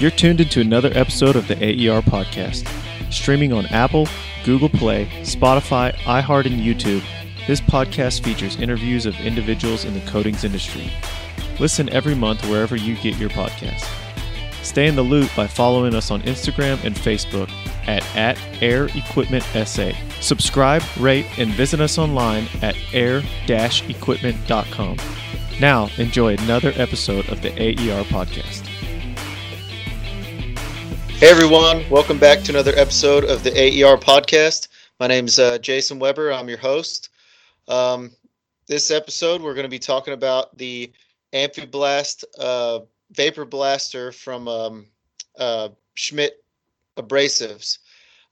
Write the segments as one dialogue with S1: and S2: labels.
S1: You're tuned into another episode of the AER podcast. Streaming on Apple, Google Play, Spotify, iHeart, and YouTube, this podcast features interviews of individuals in the coatings industry. Listen every month wherever you get your podcast. Stay in the loop by following us on Instagram and Facebook at, at Air Equipment SA. Subscribe, rate, and visit us online at air-equipment.com. Now, enjoy another episode of the AER podcast.
S2: Hey everyone, welcome back to another episode of the AER podcast. My name is uh, Jason Weber. I'm your host. Um, this episode, we're going to be talking about the Amphiblast uh, vapor blaster from um, uh, Schmidt Abrasives.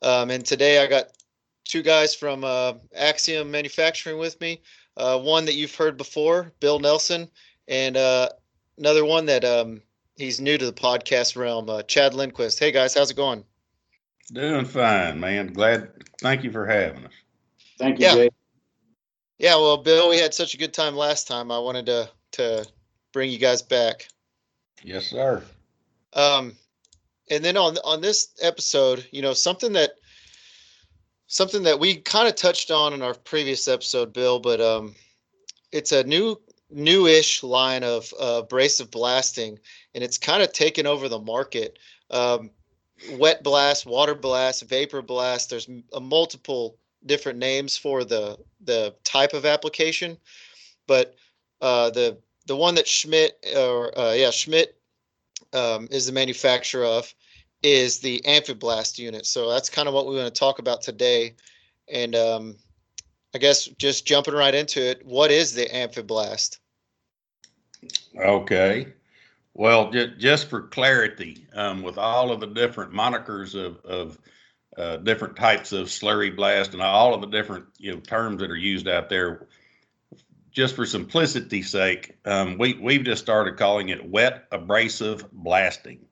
S2: Um, and today I got two guys from uh, Axxiom Manufacturing with me. Uh, one that you've heard before, Bill Nelson, and uh, another one that um, he's new to the podcast realm, uh, Chad Lindquist. Hey guys, how's it going?
S3: Doing fine, man. Glad. Thank you for having us.
S4: Thank you,
S2: Yeah.
S4: Jay.
S2: Yeah, well, Bill, we had such a good time last time. I wanted to to bring you guys back.
S3: Yes, sir.
S2: Um, and then on on this episode, you know, something that something that we kind of touched on in our previous episode, Bill, but um, it's a new newish line of uh, abrasive blasting, and it's kind of taken over the market. Um, wet blast, water blast, vapor blast. There's a multiple different names for the the type of application, but uh, the the one that Schmidt or uh, yeah Schmidt um, is the manufacturer of is the amphiblast unit. So that's kind of what we want to talk about today. And um, I guess just jumping right into it, what is the amphiblast?
S3: Okay. Well, ju- just for clarity, um, with all of the different monikers of, of uh, different types of slurry blast and all of the different you know terms that are used out there, just for simplicity's sake, um, we we've just started calling it wet abrasive blasting,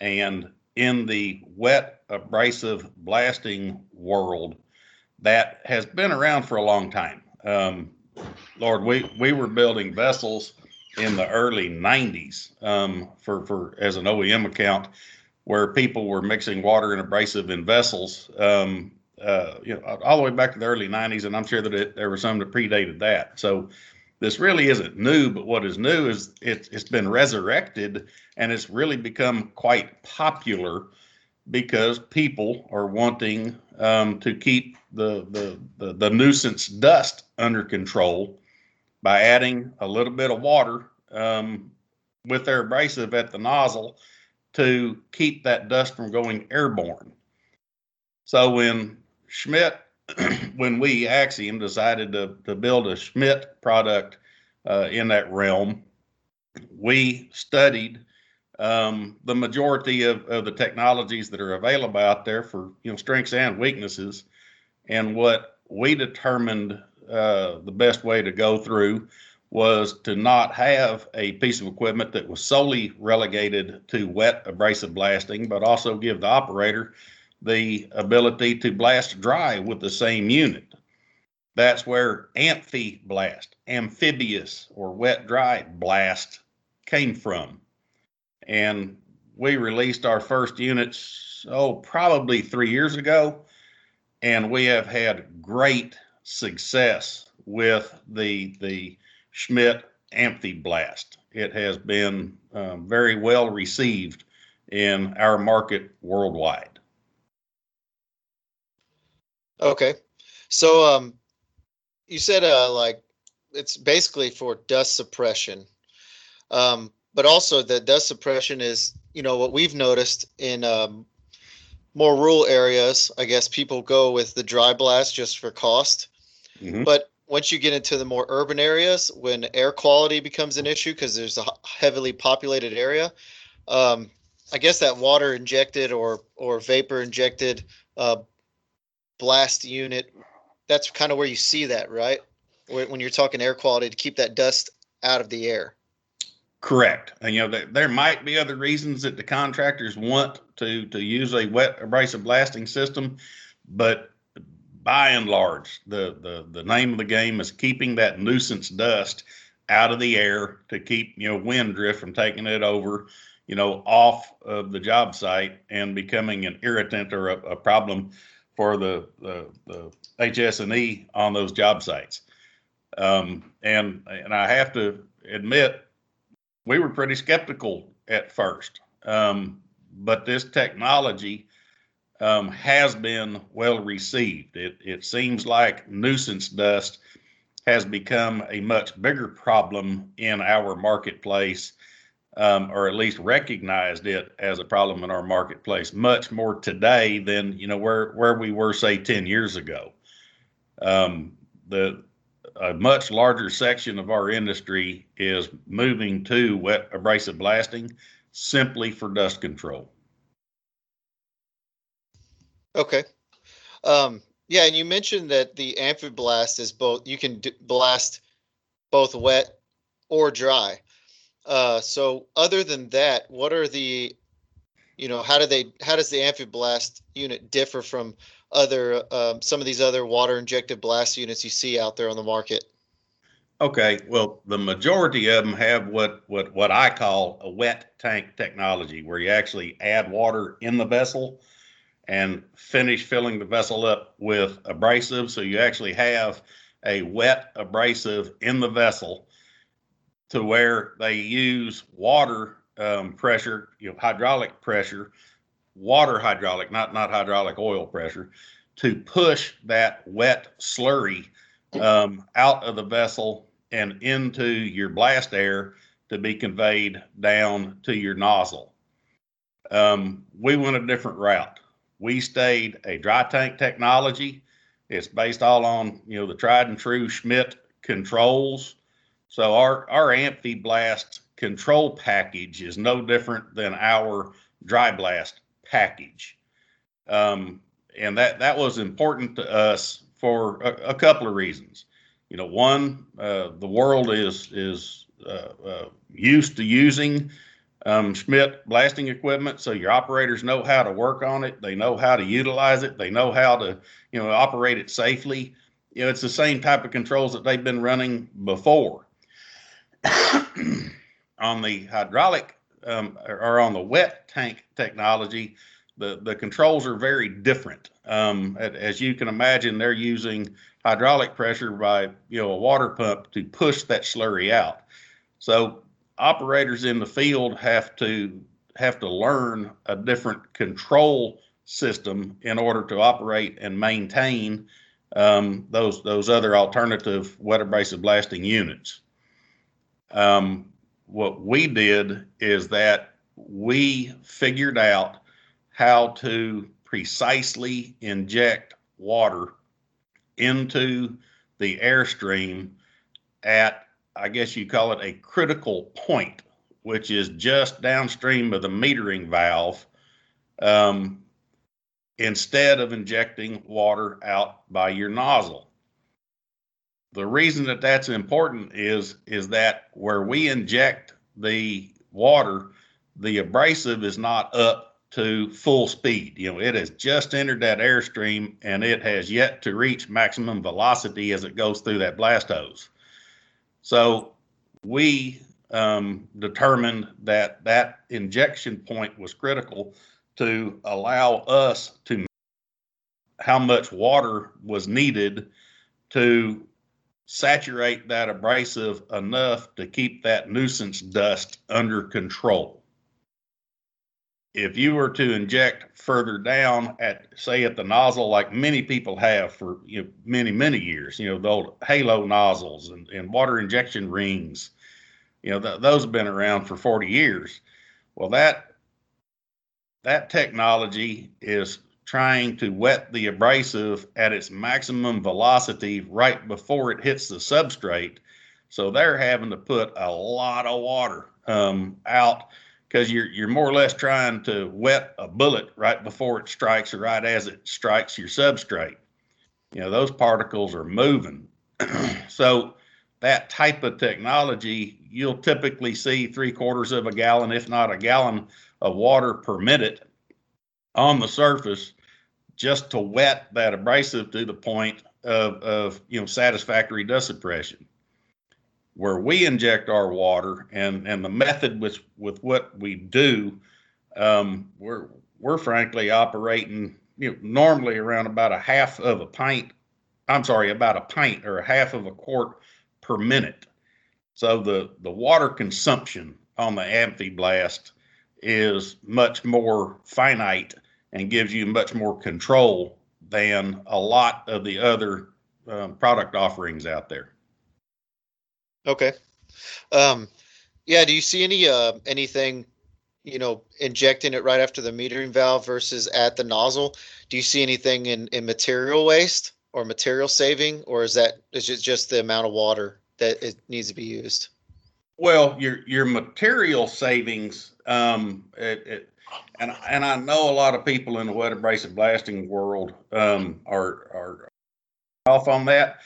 S3: and in the wet abrasive blasting world, that has been around for a long time. Um, Lord, we we were building vessels in the early 90s um, for, for as an OEM account where people were mixing water and abrasive in vessels, um, uh, you know, all the way back to the early 90s. And I'm sure that it, there were some that predated that. So this really isn't new, but what is new is it, it's been resurrected and it's really become quite popular because people are wanting um, to keep the, the, the, the nuisance dust under control by adding a little bit of water um, with their abrasive at the nozzle to keep that dust from going airborne. So when Schmidt, when we Axxiom decided to, to build a Schmidt product uh, in that realm, we studied um, the majority of, of the technologies that are available out there for you know strengths and weaknesses, and what we determined uh, the best way to go through was to not have a piece of equipment that was solely relegated to wet abrasive blasting, but also give the operator the ability to blast dry with the same unit. That's where amphi blast, amphibious or wet dry blast came from. And we released our first units, oh, probably three years ago. And we have had great success with the, the Schmidt Amphi Blast. It has been um, very well received in our market worldwide.
S2: Okay. So um, you said uh, like it's basically for dust suppression. Um, but also the dust suppression is, you know, what we've noticed in um, more rural areas, I guess people go with the dry blast just for cost.
S3: Mhm.
S2: But once you get into the more urban areas, when air quality becomes an issue because there's a heavily populated area, um, I guess that water injected or or vapor injected uh, blast unit, that's kind of where you see that, right? When, when you're talking air quality to keep that dust out of the air.
S3: Correct. And you know, there, there might be other reasons that the contractors want to to use a wet abrasive blasting system, but by and large, the the the name of the game is keeping that nuisance dust out of the air to keep you know wind drift from taking it over you know, off of the job site and becoming an irritant or a, a problem for the, the, the HS&E on those job sites. Um, and, and I have to admit, we were pretty skeptical at first. Um, but this technology um, has been well received. It, it seems like nuisance dust has become a much bigger problem in our marketplace, um, or at least recognized it as a problem in our marketplace much more today than you know where where we were say 10 years ago. Um, the a much larger section of our industry is moving to wet abrasive blasting simply for dust control.
S2: Okay. Um, yeah, and you mentioned that the amphiblast is both, you can d- blast both wet or dry. Uh, so other than that, what are the, you know, how do they, how does the amphiblast unit differ from other, um, some of these other water injected blast units you see out there on the market?
S3: Okay, well, the majority of them have what what what I call a wet tank technology, where you actually add water in the vessel and finish filling the vessel up with abrasive. So you actually have a wet abrasive in the vessel to where they use water um, pressure, you know, hydraulic pressure, water hydraulic, not not hydraulic oil pressure, to push that wet slurry um, out of the vessel and into your blast air to be conveyed down to your nozzle. Um, we went a different route we stayed a dry tank technology. It's based all on you know the tried and true Schmidt controls. So our our Amphiblast control package is no different than our dry blast package, um, and that that was important to us for a, a couple of reasons. You know, one, uh, the world is is uh, uh, used to using um, Schmidt blasting equipment, so your operators know how to work on it. They know how to utilize it. They know how to, you know, operate it safely. You know, it's the same type of controls that they've been running before. on the hydraulic um, or on the wet tank technology, the the controls are very different. Um, as you can imagine, they're using hydraulic pressure by you know a water pump to push that slurry out. So operators in the field have to have to learn a different control system in order to operate and maintain um, those those other alternative wet abrasive blasting units. Um, what we did is that we figured out how to precisely inject water into the airstream at I guess you call it a critical point, which is just downstream of the metering valve, um, instead of injecting water out by your nozzle. The reason that that's important is is that where we inject the water, the abrasive is not up to full speed. You know, it has just entered that airstream and it has yet to reach maximum velocity as it goes through that blast hose. So we um, determined that that injection point was critical to allow us to how much water was needed to saturate that abrasive enough to keep that nuisance dust under control. If you were to inject further down at, say, at the nozzle, like many people have for you know, many, many years, you know, the old halo nozzles and, and water injection rings, you know, th- those have been around for 40 years. Well, that that technology is trying to wet the abrasive at its maximum velocity right before it hits the substrate. So they're having to put a lot of water um, out because you're you're more or less trying to wet a bullet right before it strikes or right as it strikes your substrate. You know those particles are moving. so that type of technology, you'll typically see three quarters of a gallon, if not a gallon, of water per minute on the surface just to wet that abrasive to the point of, of you know satisfactory dust suppression. Where we inject our water and and the method with with what we do, um, we're we're frankly operating you know, normally around about a half of a pint. I'm sorry, about a pint or a half of a quart per minute. So the the water consumption on the amphiblast is much more finite and gives you much more control than a lot of the other um, product offerings out there.
S2: Okay. Um, yeah. Do you see any uh, anything, you know, injecting it right after the metering valve versus at the nozzle? Do you see anything in in material waste or material saving, or is that is it just the amount of water that it needs to be used?
S3: Well, your your material savings, um, it, it, and and I know a lot of people in the wet abrasive blasting world um, are are off on that,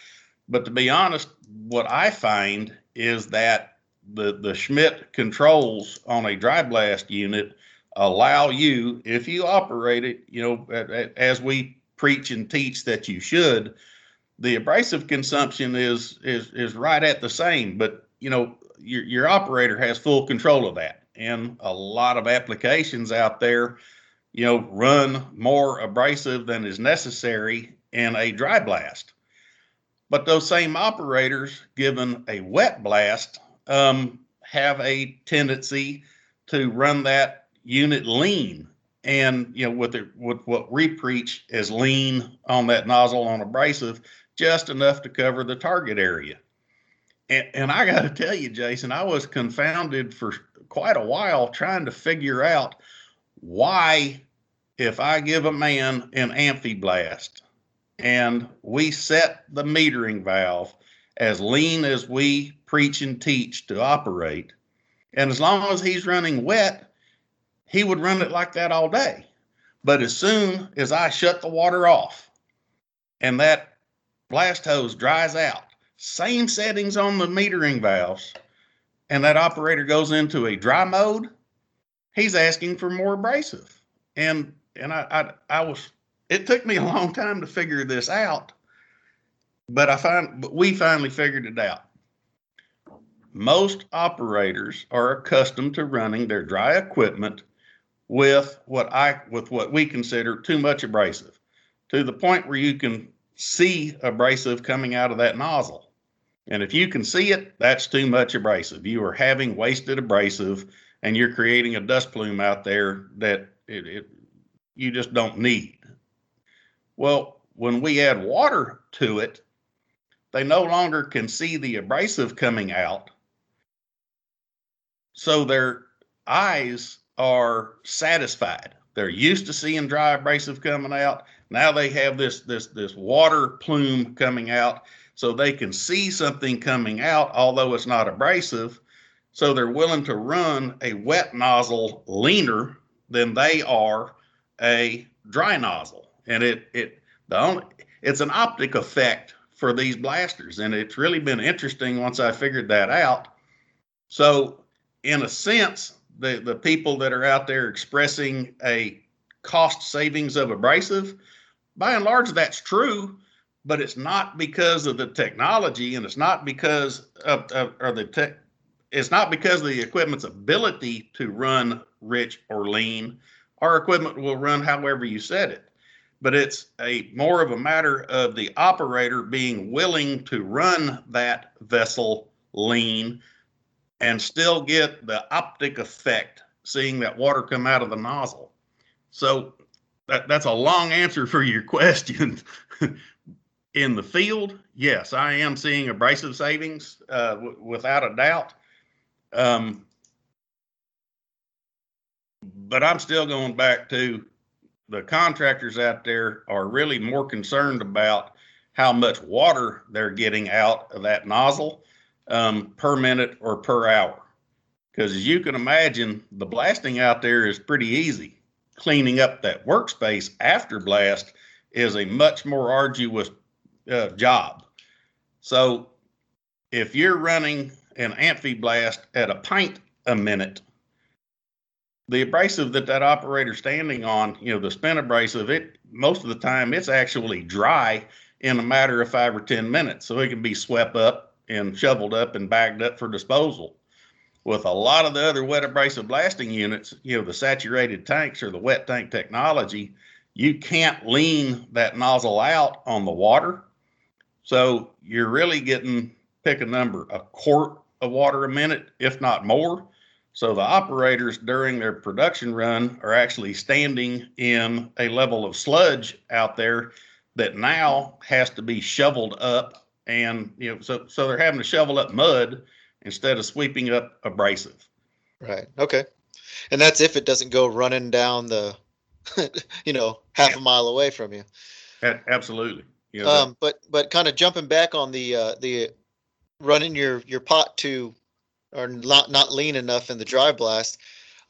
S3: but to be honest, what I find is that the the Schmidt controls on a dry blast unit allow you, if you operate it, you know, as we preach and teach that you should, the abrasive consumption is is is right at the same, but you know your, your operator has full control of that. And a lot of applications out there, you know, run more abrasive than is necessary in a dry blast. But those same operators, given a wet blast, um, have a tendency to run that unit lean. And you know, with, the, with what we preach is lean on that nozzle on abrasive, just enough to cover the target area. And, and I got to tell you, Jason, I was confounded for quite a while trying to figure out why, if I give a man an amphiblast and we set the metering valve as lean as we preach and teach to operate, and as long as he's running wet, he would run it like that all day. But as soon as I shut the water off and that blast hose dries out, same settings on the metering valves, and that operator goes into a dry mode, he's asking for more abrasive. And and I, I I was it took me a long time to figure this out, but I find but we finally figured it out. Most operators are accustomed to running their dry equipment with what I with what we consider too much abrasive, to the point where you can see abrasive coming out of that nozzle. And if you can see it, that's too much abrasive. You are having wasted abrasive and you're creating a dust plume out there that it, it, you just don't need. Well, when we add water to it, they no longer can see the abrasive coming out. So their eyes are satisfied. They're used to seeing dry abrasive coming out. Now they have this this this water plume coming out so they can see something coming out, although it's not abrasive. So they're willing to run a wet nozzle leaner than they are a dry nozzle. And it it the only it's an optic effect for these blasters, and it's really been interesting once I figured that out. So, in a sense, the the people that are out there expressing a cost savings of abrasive, by and large, that's true. But it's not because of the technology and it's not because of, of or the tech it's not because of the equipment's ability to run rich or lean. Our equipment will run however you set it but it's a more of a matter of the operator being willing to run that vessel lean and still get the optic effect seeing that water come out of the nozzle so that, that's a long answer for your question in the field, yes, I am seeing abrasive savings uh, w- without a doubt. Um, but I'm still going back to the contractors out there are really more concerned about how much water they're getting out of that nozzle um, per minute or per hour. Because as you can imagine, the blasting out there is pretty easy. Cleaning up that workspace after blast is a much more arduous uh, job. So if you're running an amphiblast at a pint a minute, the abrasive that that operator's standing on, you know, the spin abrasive, it most of the time it's actually dry in a matter of five or ten minutes, so it can be swept up and shoveled up and bagged up for disposal. With a lot of the other wet abrasive blasting units, you know, the saturated tanks or the wet tank technology, you can't lean that nozzle out on the water. So you're really getting, pick a number, a quart of water a minute, if not more. So the operators during their production run are actually standing in a level of sludge out there that now has to be shoveled up and you know so so they're having to shovel up mud instead of sweeping up abrasive.
S2: Right. Okay. And that's if it doesn't go running down the you know, half a mile away from you.
S3: Absolutely.
S2: You know, um, but but kind of jumping back on the uh, the running your your pot to or not not lean enough in the dry blast.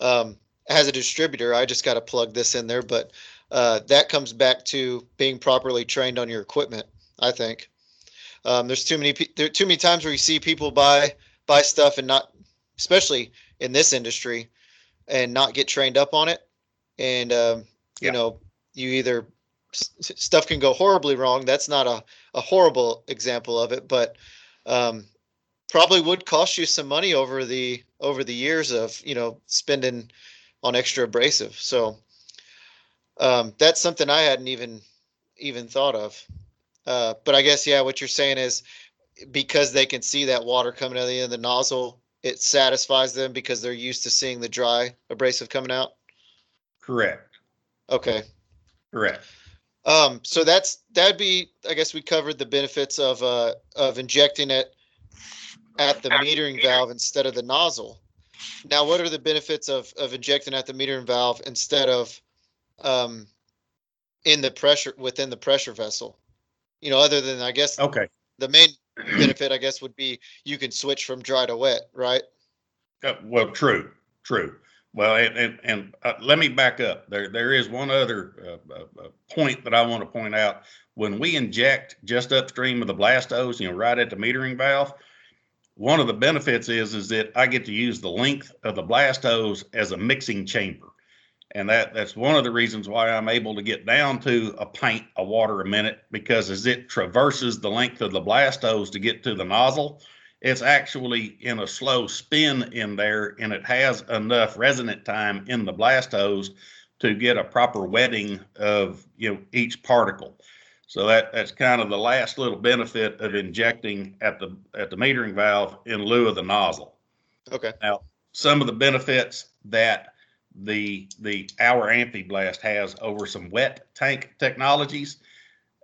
S2: Um, as a distributor, I just got to plug this in there, but uh, that comes back to being properly trained on your equipment. I think um, there's too many there are too many times where you see people buy buy stuff and not, especially in this industry, and not get trained up on it, and um, you yeah. know you either stuff can go horribly wrong. That's not a, a horrible example of it, but um, probably would cost you some money over the over the years of you know spending on extra abrasive. So um, that's something I hadn't even even thought of. Uh, but I guess yeah, what you're saying is because they can see that water coming out of the end of the nozzle, it satisfies them because they're used to seeing the dry abrasive coming out.
S3: Correct.
S2: Okay.
S3: Correct.
S2: Um, so that's that'd be I guess we covered the benefits of uh of injecting it at the metering valve instead of the nozzle. Now, what are the benefits of of injecting at the metering valve instead of um, in the pressure within the pressure vessel? You know, other than I guess
S3: okay,
S2: the main benefit I guess would be you can switch from dry to wet, right?
S3: Uh, well, true, true. Well, and and, and uh, let me back up. There there is one other uh, uh, uh point that I want to point out. When we inject just upstream of the blast hose, you know, right at the metering valve, one of the benefits is is that I get to use the length of the blast hose as a mixing chamber. And that that's one of the reasons why I'm able to get down to a pint of water a minute because as it traverses the length of the blast hose to get to the nozzle, it's actually in a slow spin in there and it has enough resonant time in the blast hose to get a proper wetting of you know each particle. So that that's kind of the last little benefit of injecting at the at the metering valve in lieu of the nozzle.
S2: Okay.
S3: Now, some of the benefits that the the our Amphiblast has over some wet tank technologies.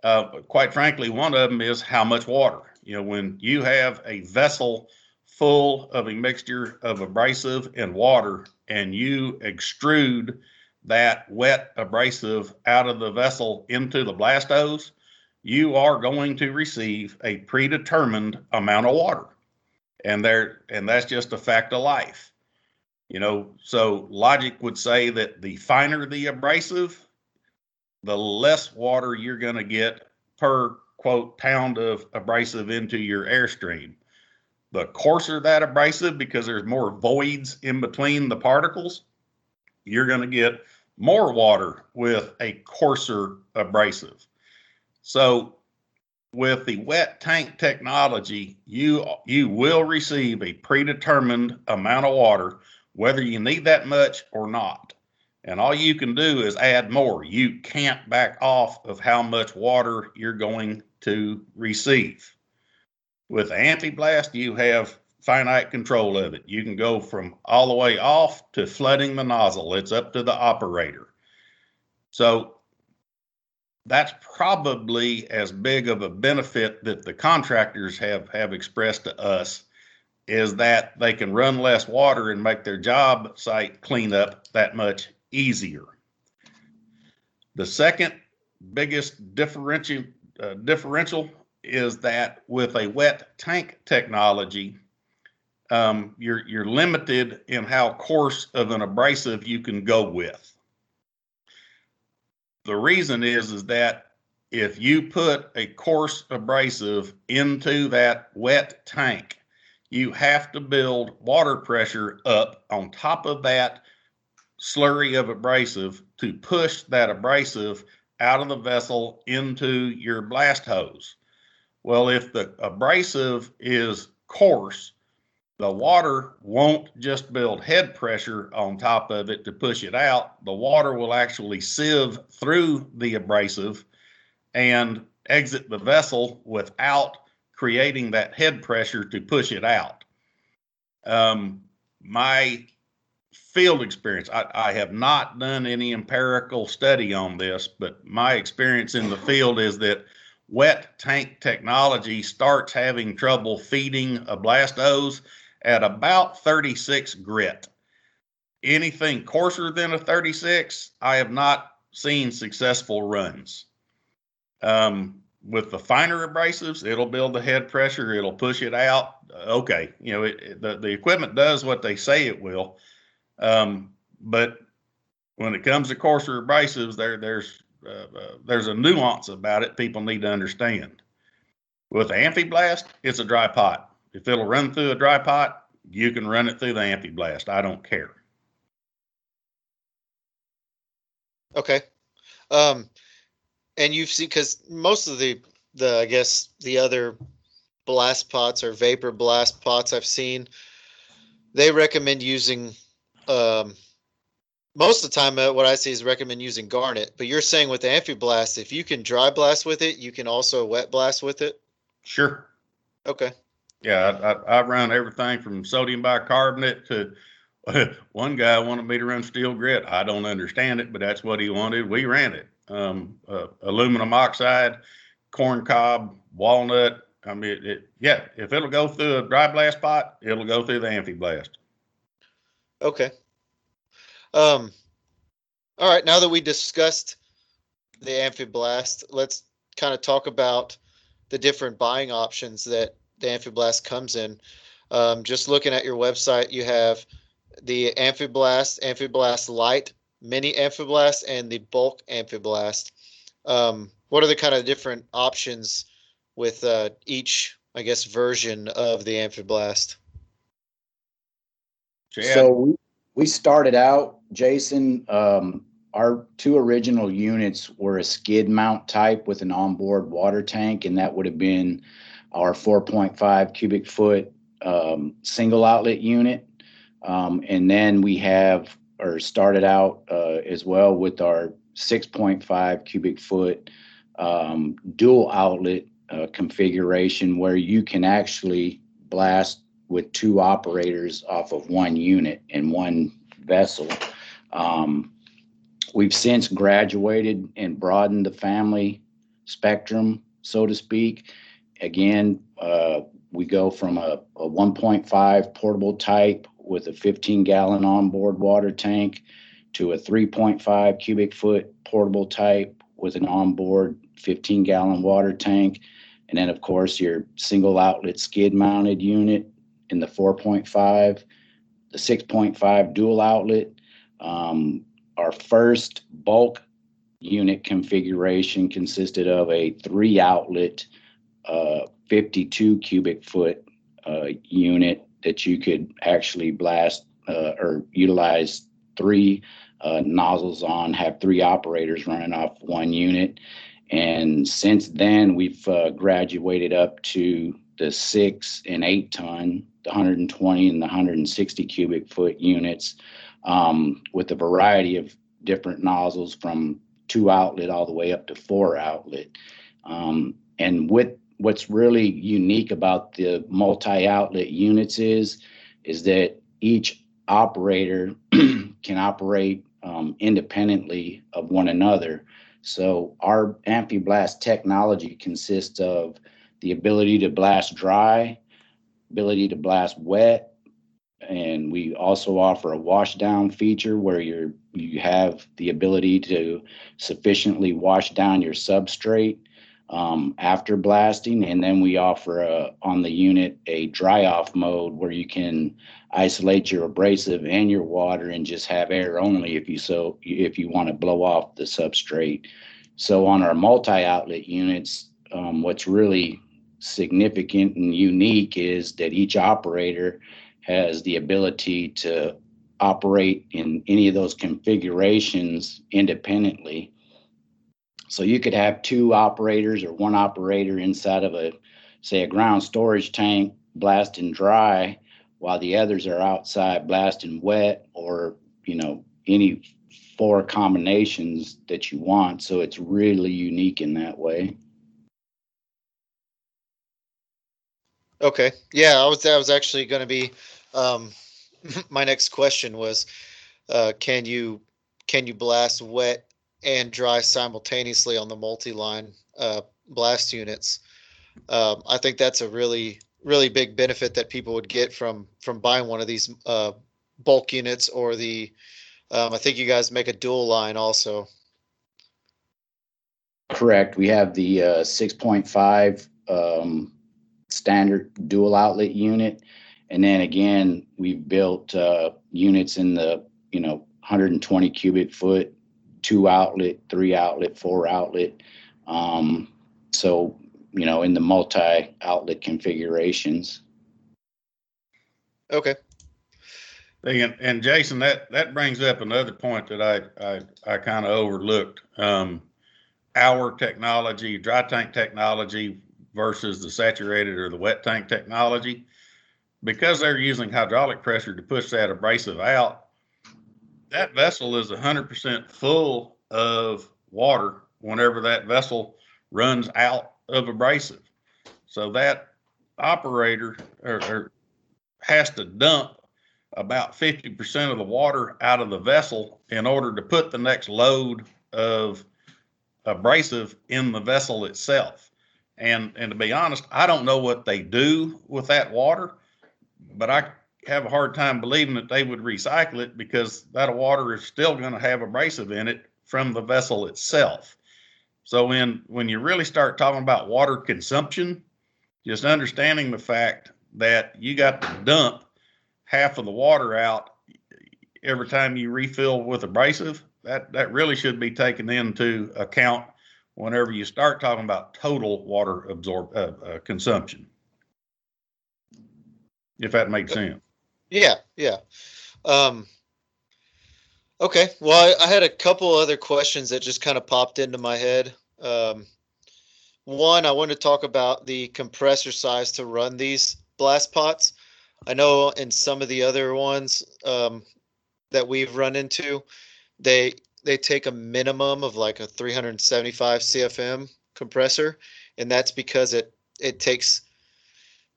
S3: Uh, quite frankly, one of them is how much water. You know, when you have a vessel full of a mixture of abrasive and water, and you extrude that wet abrasive out of the vessel into the blast hose, you are going to receive a predetermined amount of water. And there and that's just a fact of life. You know, so logic would say that the finer the abrasive, the less water you're going to get per quote pound of abrasive into your airstream. The coarser that abrasive, because there's more voids in between the particles, you're going to get more water with a coarser abrasive. So with the wet tank technology, you you will receive a predetermined amount of water, whether you need that much or not. And all you can do is add more. You can't back off of how much water you're going to receive. With Amphiblast, you have finite control of it. You can go from all the way off to flooding the nozzle. It's up to the operator. So that's probably as big of a benefit that the contractors have have expressed to us is that they can run less water and make their job site cleanup that much easier. The second biggest differential uh, differential is that with a wet tank technology, um, you're you're limited in how coarse of an abrasive you can go with. The reason is is that if you put a coarse abrasive into that wet tank, you have to build water pressure up on top of that slurry of abrasive to push that abrasive out of the vessel into your blast hose. Well, if the abrasive is coarse, the water won't just build head pressure on top of it to push it out. The water will actually sieve through the abrasive and exit the vessel without creating that head pressure to push it out. Um, my field experience, I, I, have not done any empirical study on this, but my experience in the field is that wet tank technology starts having trouble feeding a blast hose at about 36 grit. Anything coarser than a 36, I have not seen successful runs. Um, with the finer abrasives, it'll build the head pressure, it'll push it out. Okay, you know, it, it, the, the equipment does what they say it will. Um, but when it comes to coarser abrasives, there there's uh, uh, there's a nuance about it people need to understand. With Amphiblast, it's a dry pot. If it'll run through a dry pot, you can run it through the Amphiblast. I don't care.
S2: Okay. Um, and you've seen because most of the the I guess the other blast pots or vapor blast pots I've seen, they recommend using. Um, most of the time, uh, what I see is recommend using garnet. But you're saying with the Amphiblast, if you can dry blast with it, you can also wet blast with it.
S3: Sure.
S2: Okay.
S3: Yeah, I, I, run everything from sodium bicarbonate to one guy wanted me to run steel grit. I don't understand it, but that's what he wanted. We ran it um, uh, aluminum oxide, corn cob, walnut. I mean, it, it, yeah, if it'll go through a dry blast pot, it'll go through the Amphiblast.
S2: Okay. Um, all right. Now that we discussed the Amphiblast, let's kind of talk about the different buying options that the Amphiblast comes in. Um, just looking at your website, you have the Amphiblast, Amphiblast Light, mini amphiblast and the bulk amphiblast. Um, what are the kind of different options with uh, each, I guess, version of the amphiblast?
S4: So we, we started out, Jason. Um, our two original units were a skid mount type with an onboard water tank, and that would have been our 4.5 cubic foot um, single outlet unit. Um, and then we have or started out uh, as well with our 6.5 cubic foot um, dual outlet uh, configuration where you can actually blast with two operators off of one unit in one vessel. Um, we've since graduated and broadened the family spectrum, so to speak. Again, uh, we go from a, a 1.5 portable type with a 15 gallon onboard water tank to a 3.5 cubic foot portable type with an onboard 15 gallon water tank. And then, of course, your single outlet skid mounted unit in the 4.5, the 6.5 dual outlet. Um, our first bulk unit configuration consisted of a three outlet, uh, 52 cubic foot uh, unit that you could actually blast uh, or utilize three uh, nozzles on, have three operators running off one unit. And since then, we've uh, graduated up to the six and eight ton, the 120 and the 160 cubic foot units um, with a variety of different nozzles from two outlet all the way up to four outlet. Um, and with what's really unique about the multi-outlet units is is that each operator can operate um, independently of one another. So our Amphiblast technology consists of the ability to blast dry, ability to blast wet, and we also offer a wash down feature where you're you have the ability to sufficiently wash down your substrate um, after blasting. And then we offer a, on the unit a dry off mode where you can isolate your abrasive and your water and just have air only if you so if you want to blow off the substrate. So on our multi-outlet units, um, what's really significant and unique is that each operator has the ability to operate in any of those configurations independently so you could have two operators or one operator inside of a say a ground storage tank blasting dry while the others are outside blasting wet or you know any four combinations that you want so it's really unique in that way
S2: Okay. Yeah, I was that was actually going to be um, my next question was uh, can you can you blast wet and dry simultaneously on the multi-line uh, blast units? Um, I think that's a really really big benefit that people would get from from buying one of these uh, bulk units or the um, I think you guys make a dual line also.
S4: correct we have the uh, 6.5 um, standard dual outlet unit. And then again, we've built uh, units in the, you know, 120 cubic foot, two outlet, three outlet, four outlet. Um, so, you know, in the multi outlet configurations.
S2: Okay.
S3: And, and Jason, that, that brings up another point that I, I, I kind of overlooked. Um, our technology, dry tank technology versus the saturated or the wet tank technology, because they're using hydraulic pressure to push that abrasive out, that vessel is 100% full of water whenever that vessel runs out of abrasive. So that operator or, or has to dump about 50% of the water out of the vessel in order to put the next load of abrasive in the vessel itself. And and to be honest, I don't know what they do with that water, but I have a hard time believing that they would recycle it because that water is still going to have abrasive in it from the vessel itself. So when when you really start talking about water consumption, just understanding the fact that you got to dump half of the water out every time you refill with abrasive, that that really should be taken into account whenever you start talking about total water absorb uh, uh, consumption. If that makes sense.
S2: Yeah, yeah. Um, okay. Well, I, I had a couple other questions that just kind of popped into my head. Um, one, I wanted to talk about the compressor size to run these blast pots. I know in some of the other ones um, that we've run into, they they take a minimum of like a 375 CFM compressor, and that's because it it takes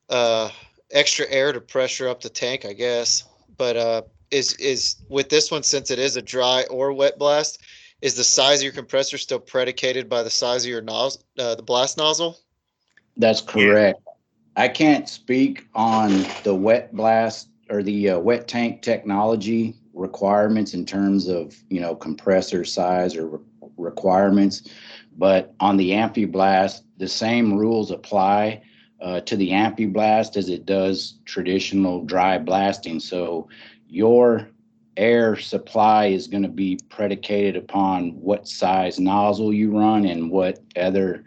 S2: uh, extra air to pressure up the tank, I guess. But uh, is is with this one since it is a dry or wet blast, is the size of your compressor still predicated by the size of your nozzle, uh, the blast nozzle?
S4: That's correct. I can't speak on the wet blast or the uh, wet tank technology requirements in terms of you know compressor size or re- requirements, but on the amphiblast, the same rules apply uh, to the amphiblast as it does traditional dry blasting. So your air supply is going to be predicated upon what size nozzle you run and what other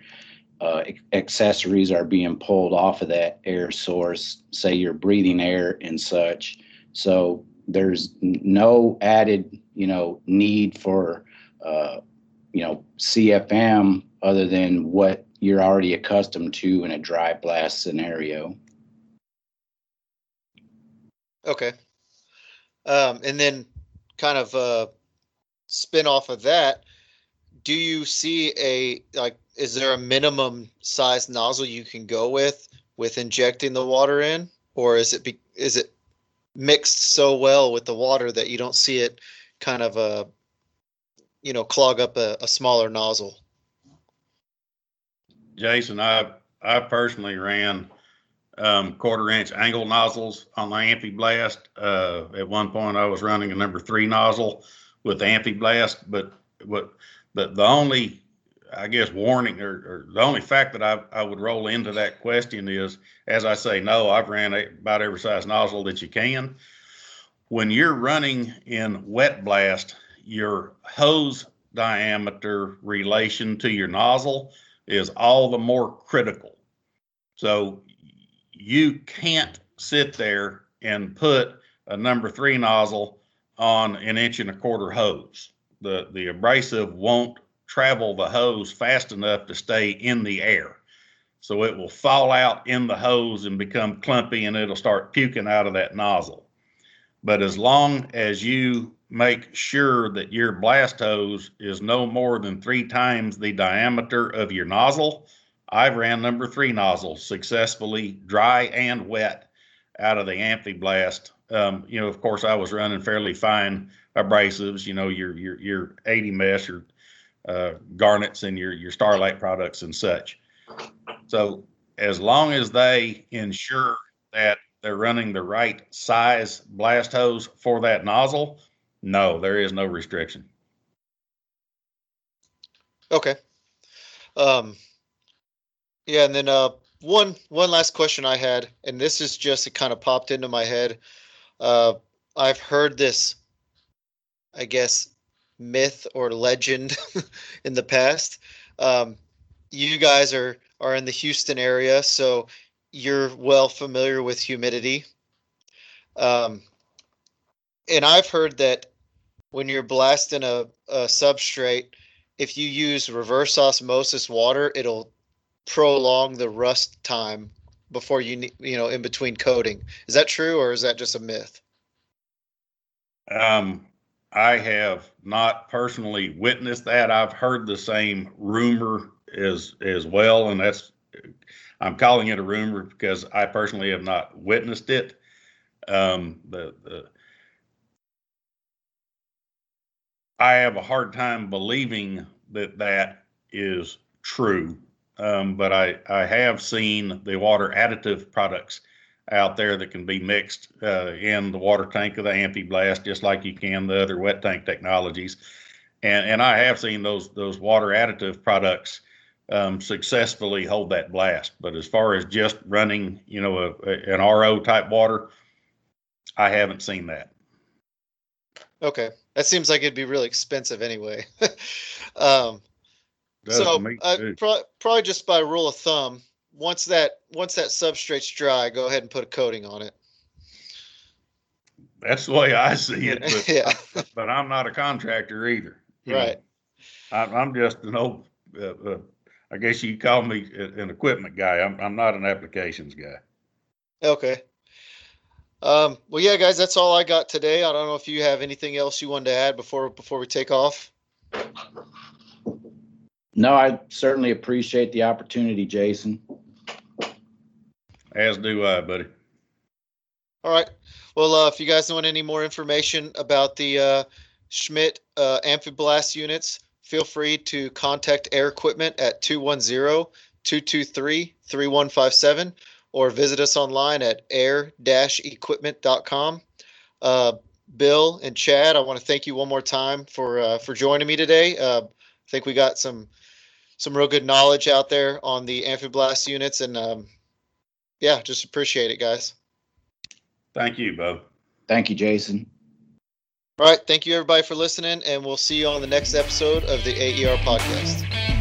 S4: uh, accessories are being pulled off of that air source, say you're breathing air and such. So there's no added, you know, need for, uh, you know, CFM other than what you're already accustomed to in a dry blast scenario.
S2: Okay. Um, and then kind of uh, spin off of that, do you see a like is there a minimum size nozzle you can go with with injecting the water in or is it be, is it mixed so well with the water that you don't see it kind of uh you know clog up a, a smaller nozzle
S3: Jason, I I personally ran um, quarter inch angle nozzles on the Amphiblast. Uh, at one point, I was running a number three nozzle with Amphiblast, but what but the only I guess warning or, or, the only fact that I, I would roll into that question is, as I say, no, I've ran about every size nozzle that you can. When you're running in wet blast, your hose diameter relation to your nozzle is all the more critical. So you can't sit there and put a number three nozzle on an inch and a quarter hose. The the abrasive won't travel the hose fast enough to stay in the air. So it will fall out in the hose and become clumpy and it'll start puking out of that nozzle. But as long as you make sure that your blast hose is no more than three times the diameter of your nozzle, I've ran number three nozzle successfully, dry and wet, out of the Amphiblast. Um, you know, of course, I was running fairly fine abrasives. You know, your your your 80 mesh, your uh, garnets, and your your Starlight products and such. So as long as they ensure that they're running the right size blast hose for that nozzle, no, there is no restriction.
S2: Okay. Um, yeah, and then uh, one one last question I had, and this is just it kind of popped into my head. Uh, I've heard this, I guess, myth or legend in the past. Um, you guys are are in the Houston area, so you're well familiar with humidity. Um, and I've heard that when you're blasting a, a substrate, if you use reverse osmosis water, it'll prolong the rust time before you you know in between coating. Is that true or is that just a myth?
S3: Um, I have not personally witnessed that. I've heard the same rumor as as well, and that's I'm calling it a rumor because I personally have not witnessed it. Um, the, the I have a hard time believing that that is true. Um, but I, I have seen the water additive products out there that can be mixed uh, in the water tank of the Amphiblast, just like you can the other wet tank technologies. And, and I have seen those those water additive products um, successfully hold that blast. But as far as just running, you know, a, a, an RO type water, I haven't seen that.
S2: Okay, that seems like it'd be really expensive anyway. um, so uh, pro- probably just by rule of thumb, once that once that substrate's dry, go ahead and put a coating on it.
S3: That's the way I see it. But, yeah. but I'm not a contractor either.
S2: Right.
S3: Know, I'm just an old, uh, uh, I guess you call me an equipment guy. I'm I'm not an applications guy.
S2: Okay. Um, well, yeah, guys, that's all I got today. I don't know if you have anything else you wanted to add before before we take off.
S4: No, I certainly appreciate the opportunity, Jason.
S3: As do I, buddy.
S2: All right. Well, uh, if you guys want any more information about the uh, Schmidt uh, Amphiblast units, feel free to contact Air Equipment at 210 223 3157 or visit us online at air-equipment.com. Uh, Bill and Chad, I want to thank you one more time for uh, for joining me today. Uh, I think we got some some real good knowledge out there on the amphiblast units, and um, yeah, just appreciate it, guys.
S3: Thank you, Bo.
S4: Thank you, Jason.
S2: All right, thank you everybody for listening, and we'll see you on the next episode of the AER podcast.